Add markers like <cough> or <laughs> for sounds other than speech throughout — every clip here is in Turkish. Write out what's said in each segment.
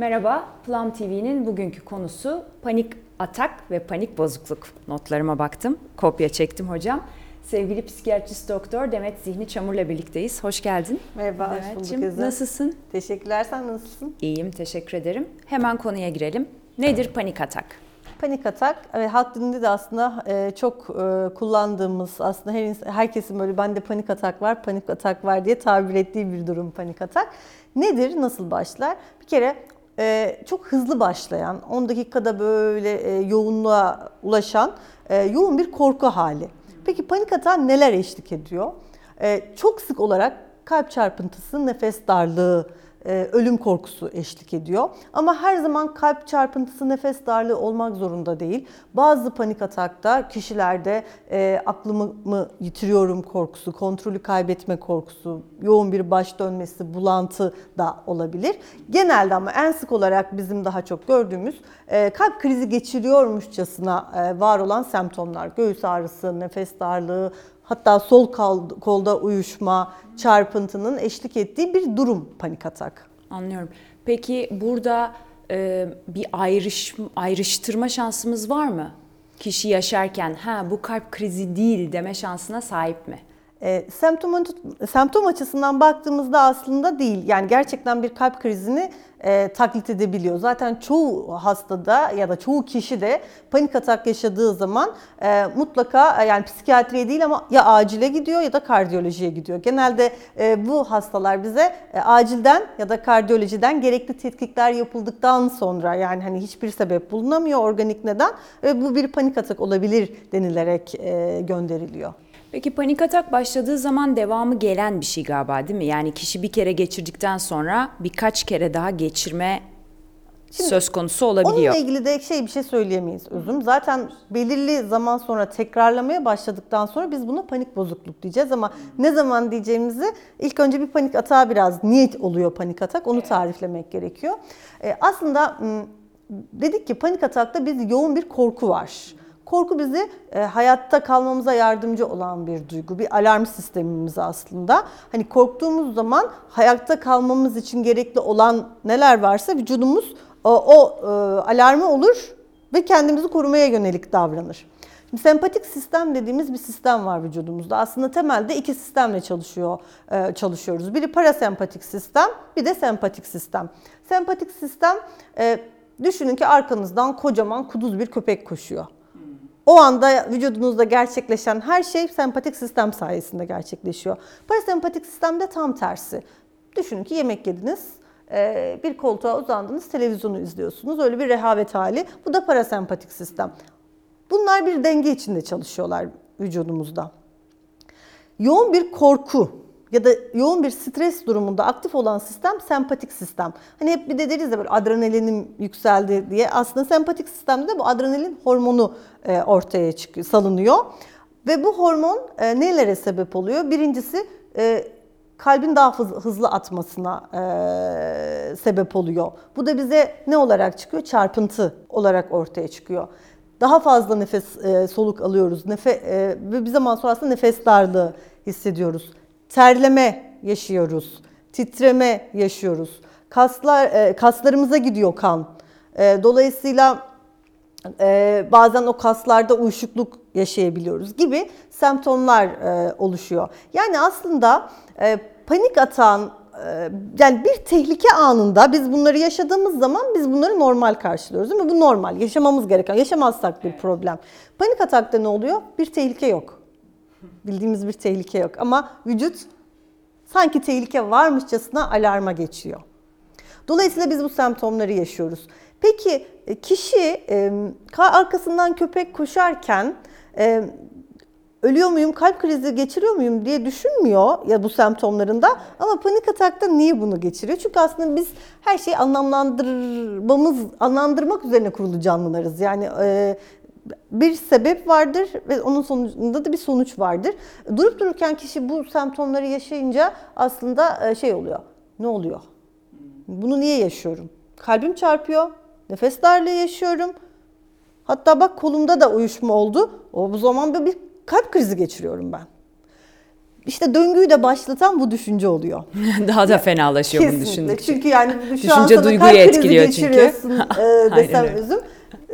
Merhaba, Plum TV'nin bugünkü konusu panik atak ve panik bozukluk. Notlarıma baktım, kopya çektim hocam. Sevgili psikiyatrist doktor Demet Zihni Çamur'la birlikteyiz. Hoş geldin. Merhaba, hoş bulduk. Ezo. Nasılsın? Teşekkürler, sen nasılsın? İyiyim, teşekkür ederim. Hemen konuya girelim. Nedir panik atak? Panik atak, evet, halk dilinde de aslında e, çok e, kullandığımız, aslında her, herkesin böyle bende panik atak var, panik atak var diye tabir ettiği bir durum panik atak. Nedir, nasıl başlar? Bir kere e, çok hızlı başlayan, 10 dakikada böyle e, yoğunluğa ulaşan e, yoğun bir korku hali. Peki panik atağa neler eşlik ediyor? E, çok sık olarak kalp çarpıntısı, nefes darlığı, ölüm korkusu eşlik ediyor. Ama her zaman kalp çarpıntısı, nefes darlığı olmak zorunda değil. Bazı panik atakta kişilerde e, aklımı mı yitiriyorum korkusu, kontrolü kaybetme korkusu, yoğun bir baş dönmesi, bulantı da olabilir. Genelde ama en sık olarak bizim daha çok gördüğümüz e, kalp krizi geçiriyormuşçasına e, var olan semptomlar. Göğüs ağrısı, nefes darlığı, hatta sol kol- kolda uyuşma, çarpıntının eşlik ettiği bir durum panik atak. Anlıyorum. Peki burada e, bir ayrış, ayrıştırma şansımız var mı? Kişi yaşarken ha bu kalp krizi değil deme şansına sahip mi? E, semptom, semptom açısından baktığımızda aslında değil. Yani gerçekten bir kalp krizini e, taklit edebiliyor. Zaten çoğu hastada ya da çoğu kişi de panik atak yaşadığı zaman e, mutlaka e, yani psikiyatriye değil ama ya acile gidiyor ya da kardiyolojiye gidiyor. Genelde e, bu hastalar bize e, acilden ya da kardiyolojiden gerekli tetkikler yapıldıktan sonra yani hani hiçbir sebep bulunamıyor organik neden ve bu bir panik atak olabilir denilerek e, gönderiliyor. Peki panik atak başladığı zaman devamı gelen bir şey galiba değil mi? Yani kişi bir kere geçirdikten sonra birkaç kere daha geçirme söz konusu olabiliyor. Onunla ilgili de şey bir şey söyleyemeyiz özüm. Zaten belirli zaman sonra tekrarlamaya başladıktan sonra biz buna panik bozukluk diyeceğiz ama ne zaman diyeceğimizi ilk önce bir panik atağa biraz niyet oluyor panik atak onu tariflemek gerekiyor. Ee, aslında dedik ki panik atakta biz yoğun bir korku var. Korku bizi e, hayatta kalmamıza yardımcı olan bir duygu, bir alarm sistemimiz aslında. Hani korktuğumuz zaman hayatta kalmamız için gerekli olan neler varsa vücudumuz o, o e, alarmı olur ve kendimizi korumaya yönelik davranır. Şimdi sempatik sistem dediğimiz bir sistem var vücudumuzda. Aslında temelde iki sistemle çalışıyor e, çalışıyoruz. Biri parasempatik sistem, bir de sempatik sistem. Sempatik sistem e, düşünün ki arkanızdan kocaman kuduz bir köpek koşuyor. O anda vücudunuzda gerçekleşen her şey sempatik sistem sayesinde gerçekleşiyor. Parasempatik sistemde tam tersi. Düşünün ki yemek yediniz, e, bir koltuğa uzandınız, televizyonu izliyorsunuz. Öyle bir rehavet hali. Bu da parasempatik sistem. Bunlar bir denge içinde çalışıyorlar vücudumuzda. Yoğun bir korku ya da yoğun bir stres durumunda aktif olan sistem sempatik sistem. Hani hep bir de deriz ya böyle adrenalinim yükseldi diye. Aslında sempatik sistemde de bu adrenalin hormonu e, ortaya çıkıyor, salınıyor. Ve bu hormon e, nelere sebep oluyor? Birincisi e, kalbin daha hız- hızlı atmasına sebep oluyor. Bu da bize ne olarak çıkıyor? Çarpıntı olarak ortaya çıkıyor. Daha fazla nefes soluk alıyoruz. Nefe, ve bir zaman sonra aslında nefes darlığı hissediyoruz. Terleme yaşıyoruz. Titreme yaşıyoruz. Kaslar e, kaslarımıza gidiyor kan. E, dolayısıyla e, bazen o kaslarda uyuşukluk yaşayabiliyoruz gibi semptomlar oluşuyor. Yani aslında panik atan yani bir tehlike anında biz bunları yaşadığımız zaman biz bunları normal karşılıyoruz değil mi? Bu normal, yaşamamız gereken, yaşamazsak bir problem. Panik atakta ne oluyor? Bir tehlike yok. Bildiğimiz bir tehlike yok ama vücut sanki tehlike varmışçasına alarma geçiyor. Dolayısıyla biz bu semptomları yaşıyoruz. Peki e, kişi e, ka- arkasından köpek koşarken e, ölüyor muyum, kalp krizi geçiriyor muyum diye düşünmüyor ya bu semptomlarında. Ama panik atakta niye bunu geçiriyor? Çünkü aslında biz her şeyi anlamlandırmamız, anlamlandırmak üzerine kurulu canlılarız. Yani bir sebep vardır ve onun sonucunda da bir sonuç vardır. Durup dururken kişi bu semptomları yaşayınca aslında e, şey oluyor. Ne oluyor? Bunu niye yaşıyorum? Kalbim çarpıyor, nefes darlığı yaşıyorum. Hatta bak kolumda da uyuşma oldu. O bu zaman bir kalp krizi geçiriyorum ben. işte döngüyü de başlatan bu düşünce oluyor. <laughs> Daha da fenalaşıyor bunu düşündükçe. Çünkü yani şu Düşünce an sana duyguyu kalp krizi etkiliyor çünkü. geçiriyorsun, <laughs> e, desem üzüm.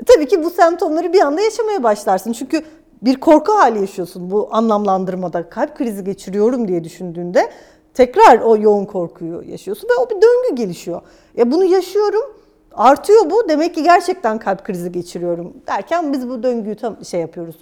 Tabii ki bu semptomları bir anda yaşamaya başlarsın. Çünkü bir korku hali yaşıyorsun bu anlamlandırmada. Kalp krizi geçiriyorum diye düşündüğünde tekrar o yoğun korkuyu yaşıyorsun ve o bir döngü gelişiyor. Ya bunu yaşıyorum, artıyor bu. Demek ki gerçekten kalp krizi geçiriyorum derken biz bu döngüyü tam şey yapıyoruz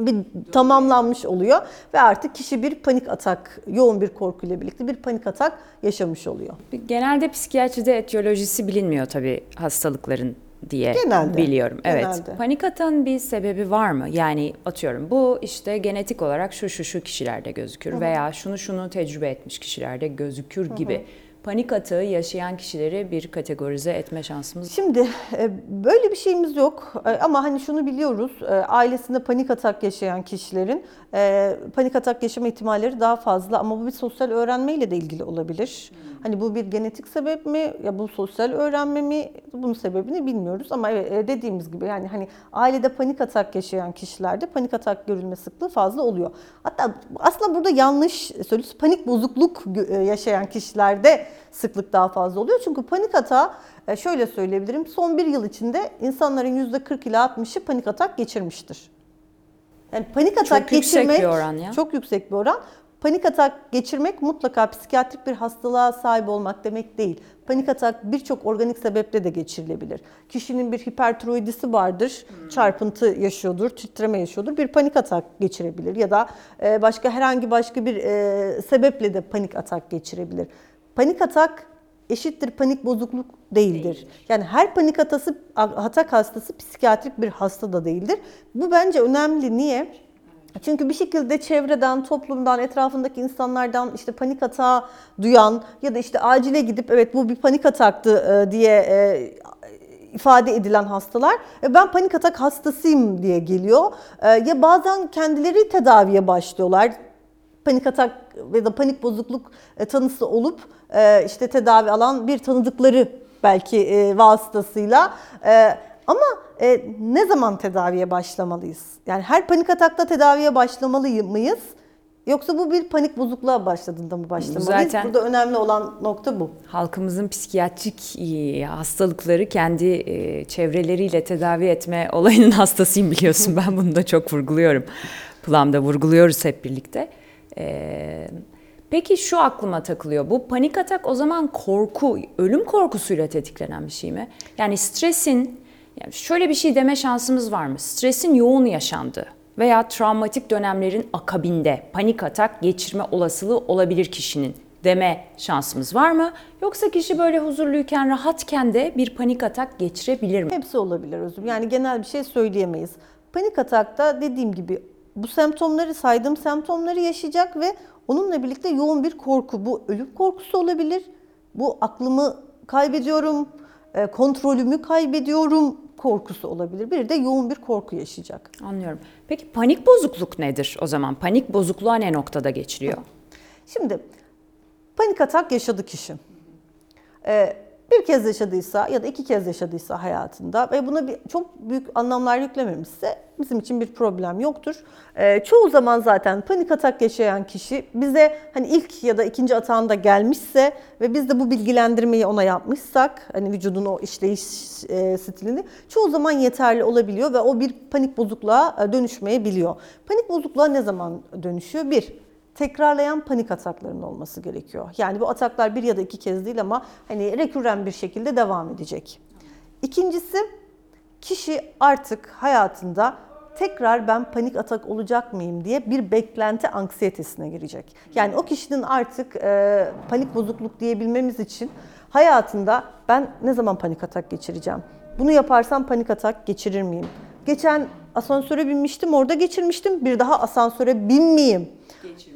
bir tamamlanmış oluyor ve artık kişi bir panik atak, yoğun bir korkuyla birlikte bir panik atak yaşamış oluyor. Genelde psikiyatride etiyolojisi bilinmiyor tabii hastalıkların diye Genelde, biliyorum. Evet. genelde. Panik atağın bir sebebi var mı? Yani atıyorum bu işte genetik olarak şu şu şu kişilerde gözükür veya şunu şunu tecrübe etmiş kişilerde gözükür gibi. Panik atağı yaşayan kişileri bir kategorize etme şansımız Şimdi e, böyle bir şeyimiz yok E, ama hani şunu biliyoruz e, ailesinde panik atak yaşayan kişilerin panik atak yaşama ihtimalleri daha fazla ama bu bir sosyal öğrenmeyle de ilgili olabilir. Hani bu bir genetik sebep mi ya bu sosyal öğrenme mi bunun sebebini bilmiyoruz ama evet, e, dediğimiz gibi yani hani ailede panik atak yaşayan kişilerde panik atak görülme sıklığı fazla oluyor. Hatta aslında burada yanlış söylüyoruz panik bozukluk e, yaşayan kişilerde sıklık daha fazla oluyor. Çünkü panik atağı e, şöyle söyleyebilirim. Son bir yıl içinde insanların %40 ile 60'ı panik atak geçirmiştir. Yani panik atak Çok yüksek geçirmek bir oran ya. çok yüksek bir oran. Panik atak geçirmek mutlaka psikiyatrik bir hastalığa sahip olmak demek değil. Panik atak birçok organik sebeple de geçirilebilir. Kişinin bir hipertiroidisi vardır, çarpıntı yaşıyordur, titreme yaşıyordur, bir panik atak geçirebilir ya da e, başka herhangi başka bir e, sebeple de panik atak geçirebilir. Panik atak eşittir panik bozukluk değildir. Yani her panik atası, atak hastası psikiyatrik bir hasta da değildir. Bu bence önemli. Niye? Çünkü bir şekilde çevreden, toplumdan, etrafındaki insanlardan işte panik atağı duyan ya da işte acile gidip evet bu bir panik ataktı e, diye e, ifade edilen hastalar e, ben panik atak hastasıyım diye geliyor. Ya bazen kendileri tedaviye başlıyorlar panik atak ya da panik bozukluk tanısı olup işte tedavi alan bir tanıdıkları belki vasıtasıyla ama e, ne zaman tedaviye başlamalıyız? Yani her panik atakta tedaviye başlamalı mıyız? Yoksa bu bir panik bozukluğa başladığında mı başlamalıyız? Zaten- Burada önemli olan nokta bu. halkımızın psikiyatrik e, hastalıkları kendi e, çevreleriyle tedavi etme <laughs> olayının hastasıyım biliyorsun. Ben bunu da çok vurguluyorum. Planda vurguluyoruz hep birlikte. E, Peki şu aklıma takılıyor. Bu panik atak o zaman korku, ölüm korkusuyla tetiklenen bir şey mi? Yani stresin, yani şöyle bir şey deme şansımız var mı? Stresin yoğun yaşandığı veya travmatik dönemlerin akabinde panik atak geçirme olasılığı olabilir kişinin deme şansımız var mı? Yoksa kişi böyle huzurluyken, rahatken de bir panik atak geçirebilir mi? Hepsi olabilir özüm. Yani genel bir şey söyleyemeyiz. Panik atakta dediğim gibi bu semptomları saydığım semptomları yaşayacak ve onunla birlikte yoğun bir korku. Bu ölüm korkusu olabilir. Bu aklımı kaybediyorum, e, kontrolümü kaybediyorum korkusu olabilir. Bir de yoğun bir korku yaşayacak. Anlıyorum. Peki panik bozukluk nedir o zaman? Panik bozukluğa ne noktada geçiliyor? Şimdi panik atak yaşadı kişi. Ee, bir kez yaşadıysa ya da iki kez yaşadıysa hayatında ve buna bir, çok büyük anlamlar yüklememişse bizim için bir problem yoktur. Ee, çoğu zaman zaten panik atak yaşayan kişi bize hani ilk ya da ikinci atağında gelmişse ve biz de bu bilgilendirmeyi ona yapmışsak hani vücudun o işleyiş e, stilini çoğu zaman yeterli olabiliyor ve o bir panik bozukluğa e, dönüşmeyebiliyor. Panik bozukluğa ne zaman dönüşüyor? Bir, tekrarlayan panik ataklarının olması gerekiyor. Yani bu ataklar bir ya da iki kez değil ama hani rekürren bir şekilde devam edecek. İkincisi kişi artık hayatında tekrar ben panik atak olacak mıyım diye bir beklenti anksiyetesine girecek. Yani o kişinin artık e, panik bozukluk diyebilmemiz için hayatında ben ne zaman panik atak geçireceğim? Bunu yaparsam panik atak geçirir miyim? Geçen asansöre binmiştim, orada geçirmiştim. Bir daha asansöre binmeyeyim.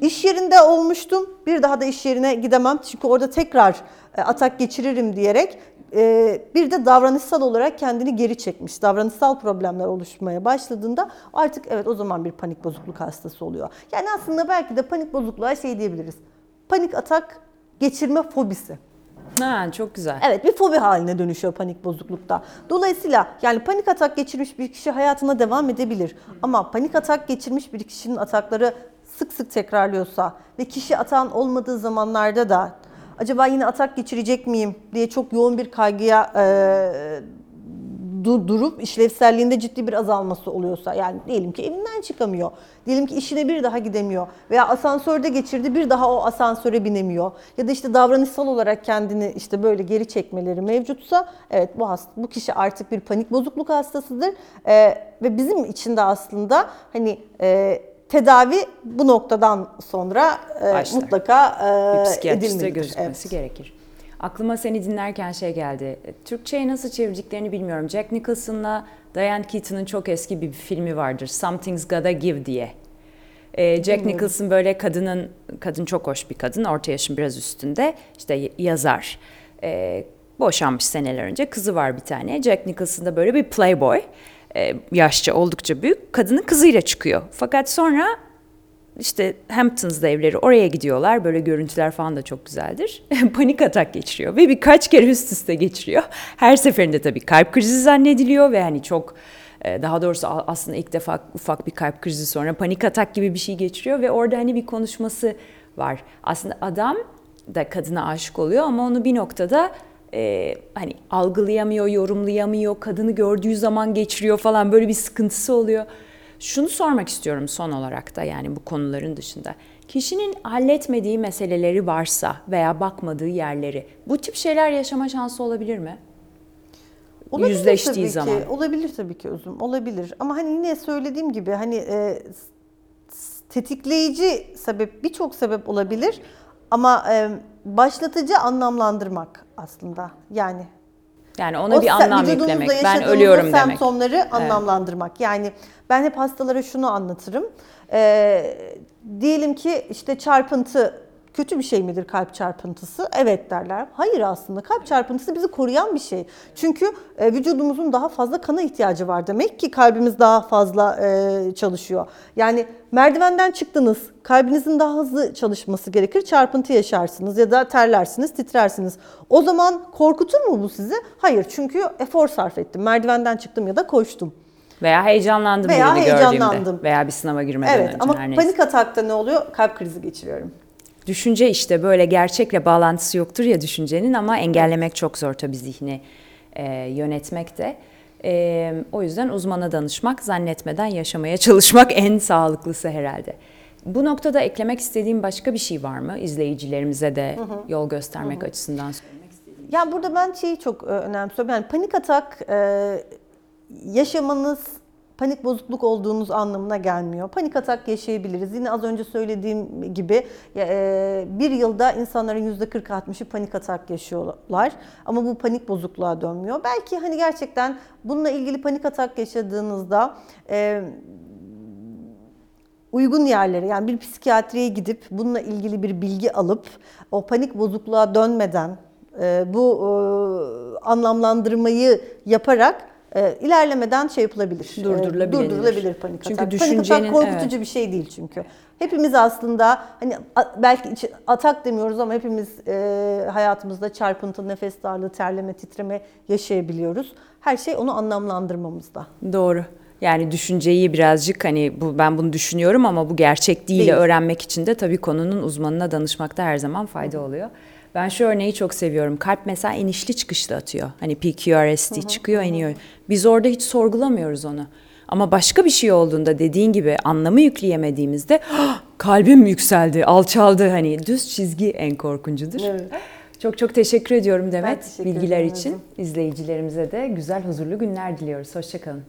İş yerinde olmuştum. Bir daha da iş yerine gidemem. Çünkü orada tekrar e, atak geçiririm diyerek e, bir de davranışsal olarak kendini geri çekmiş. Davranışsal problemler oluşmaya başladığında artık evet o zaman bir panik bozukluk hastası oluyor. Yani aslında belki de panik bozukluğa şey diyebiliriz. Panik atak geçirme fobisi. Ha, çok güzel. Evet bir fobi haline dönüşüyor panik bozuklukta. Dolayısıyla yani panik atak geçirmiş bir kişi hayatına devam edebilir. Ama panik atak geçirmiş bir kişinin atakları sık sık tekrarlıyorsa ve kişi atağın olmadığı zamanlarda da acaba yine atak geçirecek miyim diye çok yoğun bir kaygıya e, du- durup işlevselliğinde ciddi bir azalması oluyorsa yani diyelim ki evinden çıkamıyor. Diyelim ki işine bir daha gidemiyor veya asansörde geçirdi bir daha o asansöre binemiyor ya da işte davranışsal olarak kendini işte böyle geri çekmeleri mevcutsa evet bu hasta, bu kişi artık bir panik bozukluk hastasıdır Ee, ve bizim için de aslında hani e, tedavi bu noktadan sonra e, Başlar. mutlaka e, edilmelidir. gözükmesi Evet. gerekir. Aklıma seni dinlerken şey geldi. Türkçe'ye nasıl çevirdiklerini bilmiyorum. Jack Nicholson'la Diane Keaton'ın çok eski bir filmi vardır. Something's Gotta Give diye. Ee, Jack Nicholson böyle kadının, kadın çok hoş bir kadın, orta yaşın biraz üstünde, işte yazar. Ee, boşanmış seneler önce, kızı var bir tane. Jack Nicholson da böyle bir playboy, Ee, yaşça oldukça büyük, kadının kızıyla çıkıyor. Fakat sonra işte Hamptons'da evleri oraya gidiyorlar. Böyle görüntüler falan da çok güzeldir. <laughs> Panik atak geçiriyor ve birkaç kere üst üste geçiriyor. Her seferinde tabii kalp krizi zannediliyor ve hani çok e, daha doğrusu aslında ilk defa ufak bir kalp krizi sonra panik atak gibi bir şey geçiriyor ve orada hani bir konuşması var. Aslında adam da kadına aşık oluyor ama onu bir noktada e, hani algılayamıyor, yorumlayamıyor, kadını gördüğü zaman geçiriyor falan böyle bir sıkıntısı oluyor. Şunu sormak istiyorum son olarak da yani bu konuların dışında. Kişinin halletmediği meseleleri varsa veya bakmadığı yerleri bu tip şeyler yaşama şansı olabilir mi? Olabilir Yüzleştiği tabii zaman. Ki, olabilir tabii ki özüm. Olabilir. Ama hani yine söylediğim gibi hani e, tetikleyici sebep birçok sebep olabilir. Ama e, başlatıcı anlamlandırmak aslında. Yani Yani ona o bir anlam yüklemek. Ben ölüyorum demek. semptomları anlamlandırmak. Yani ben hep hastalara şunu anlatırım. Ee, diyelim ki işte çarpıntı kötü bir şey midir kalp çarpıntısı? Evet derler. Hayır aslında kalp çarpıntısı bizi koruyan bir şey. Çünkü e, vücudumuzun daha fazla kana ihtiyacı var demek ki kalbimiz daha fazla e, çalışıyor. Yani merdivenden çıktınız, kalbinizin daha hızlı çalışması gerekir. Çarpıntı yaşarsınız ya da terlersiniz, titrersiniz. O zaman korkutur mu bu sizi? Hayır çünkü efor sarf ettim. Merdivenden çıktım ya da koştum. Veya heyecanlandım Veya heyecanlandım. gördüğümde. Veya bir sınava girmeden Evet önce ama her neyse. panik atakta ne oluyor? Kalp krizi geçiriyorum. Düşünce işte böyle gerçekle bağlantısı yoktur ya düşüncenin ama engellemek çok zor tabii zihni e, yönetmek de. E, o yüzden uzmana danışmak, zannetmeden yaşamaya çalışmak <laughs> en sağlıklısı herhalde. Bu noktada eklemek istediğim başka bir şey var mı? İzleyicilerimize de yol göstermek açısından söylemek istediğim. Yani burada ben şeyi çok e, önemsiyorum. Yani panik atak e, yaşamanız panik bozukluk olduğunuz anlamına gelmiyor. Panik atak yaşayabiliriz. Yine az önce söylediğim gibi e, bir yılda insanların %40-60'ı panik atak yaşıyorlar. Ama bu panik bozukluğa dönmüyor. Belki hani gerçekten bununla ilgili panik atak yaşadığınızda e, uygun yerlere yani bir psikiyatriye gidip bununla ilgili bir bilgi alıp o panik bozukluğa dönmeden e, bu anlamlandırmayı yaparak e, ilerlemeden şey yapılabilir. E, Durdurulabilir. durdurulabilir panik Çünkü atak. düşüncenin- panik atak korkutucu bir şey değil çünkü. Hepimiz aslında hani belki içi- atak demiyoruz ama hepimiz e, hayatımızda çarpıntı, nefes darlığı, terleme, titreme yaşayabiliyoruz. Her şey onu anlamlandırmamızda. Doğru. Yani düşünceyi birazcık hani bu ben bunu düşünüyorum ama bu gerçek değil, Değil. öğrenmek için de tabii konunun uzmanına danışmakta her zaman fayda oluyor. Ben şu örneği çok seviyorum. Kalp mesela inişli çıkışlı atıyor. Hani PQRST çıkıyor, iniyor. Biz orada hiç sorgulamıyoruz onu. Ama başka bir şey olduğunda dediğin gibi anlamı yükleyemediğimizde "Ah, kalbim yükseldi, alçaldı. Hani düz çizgi en korkuncudur. Evet. Çok çok teşekkür ediyorum Demet teşekkür bilgiler için. İzleyicilerimize de güzel huzurlu günler diliyoruz. Hoşçakalın.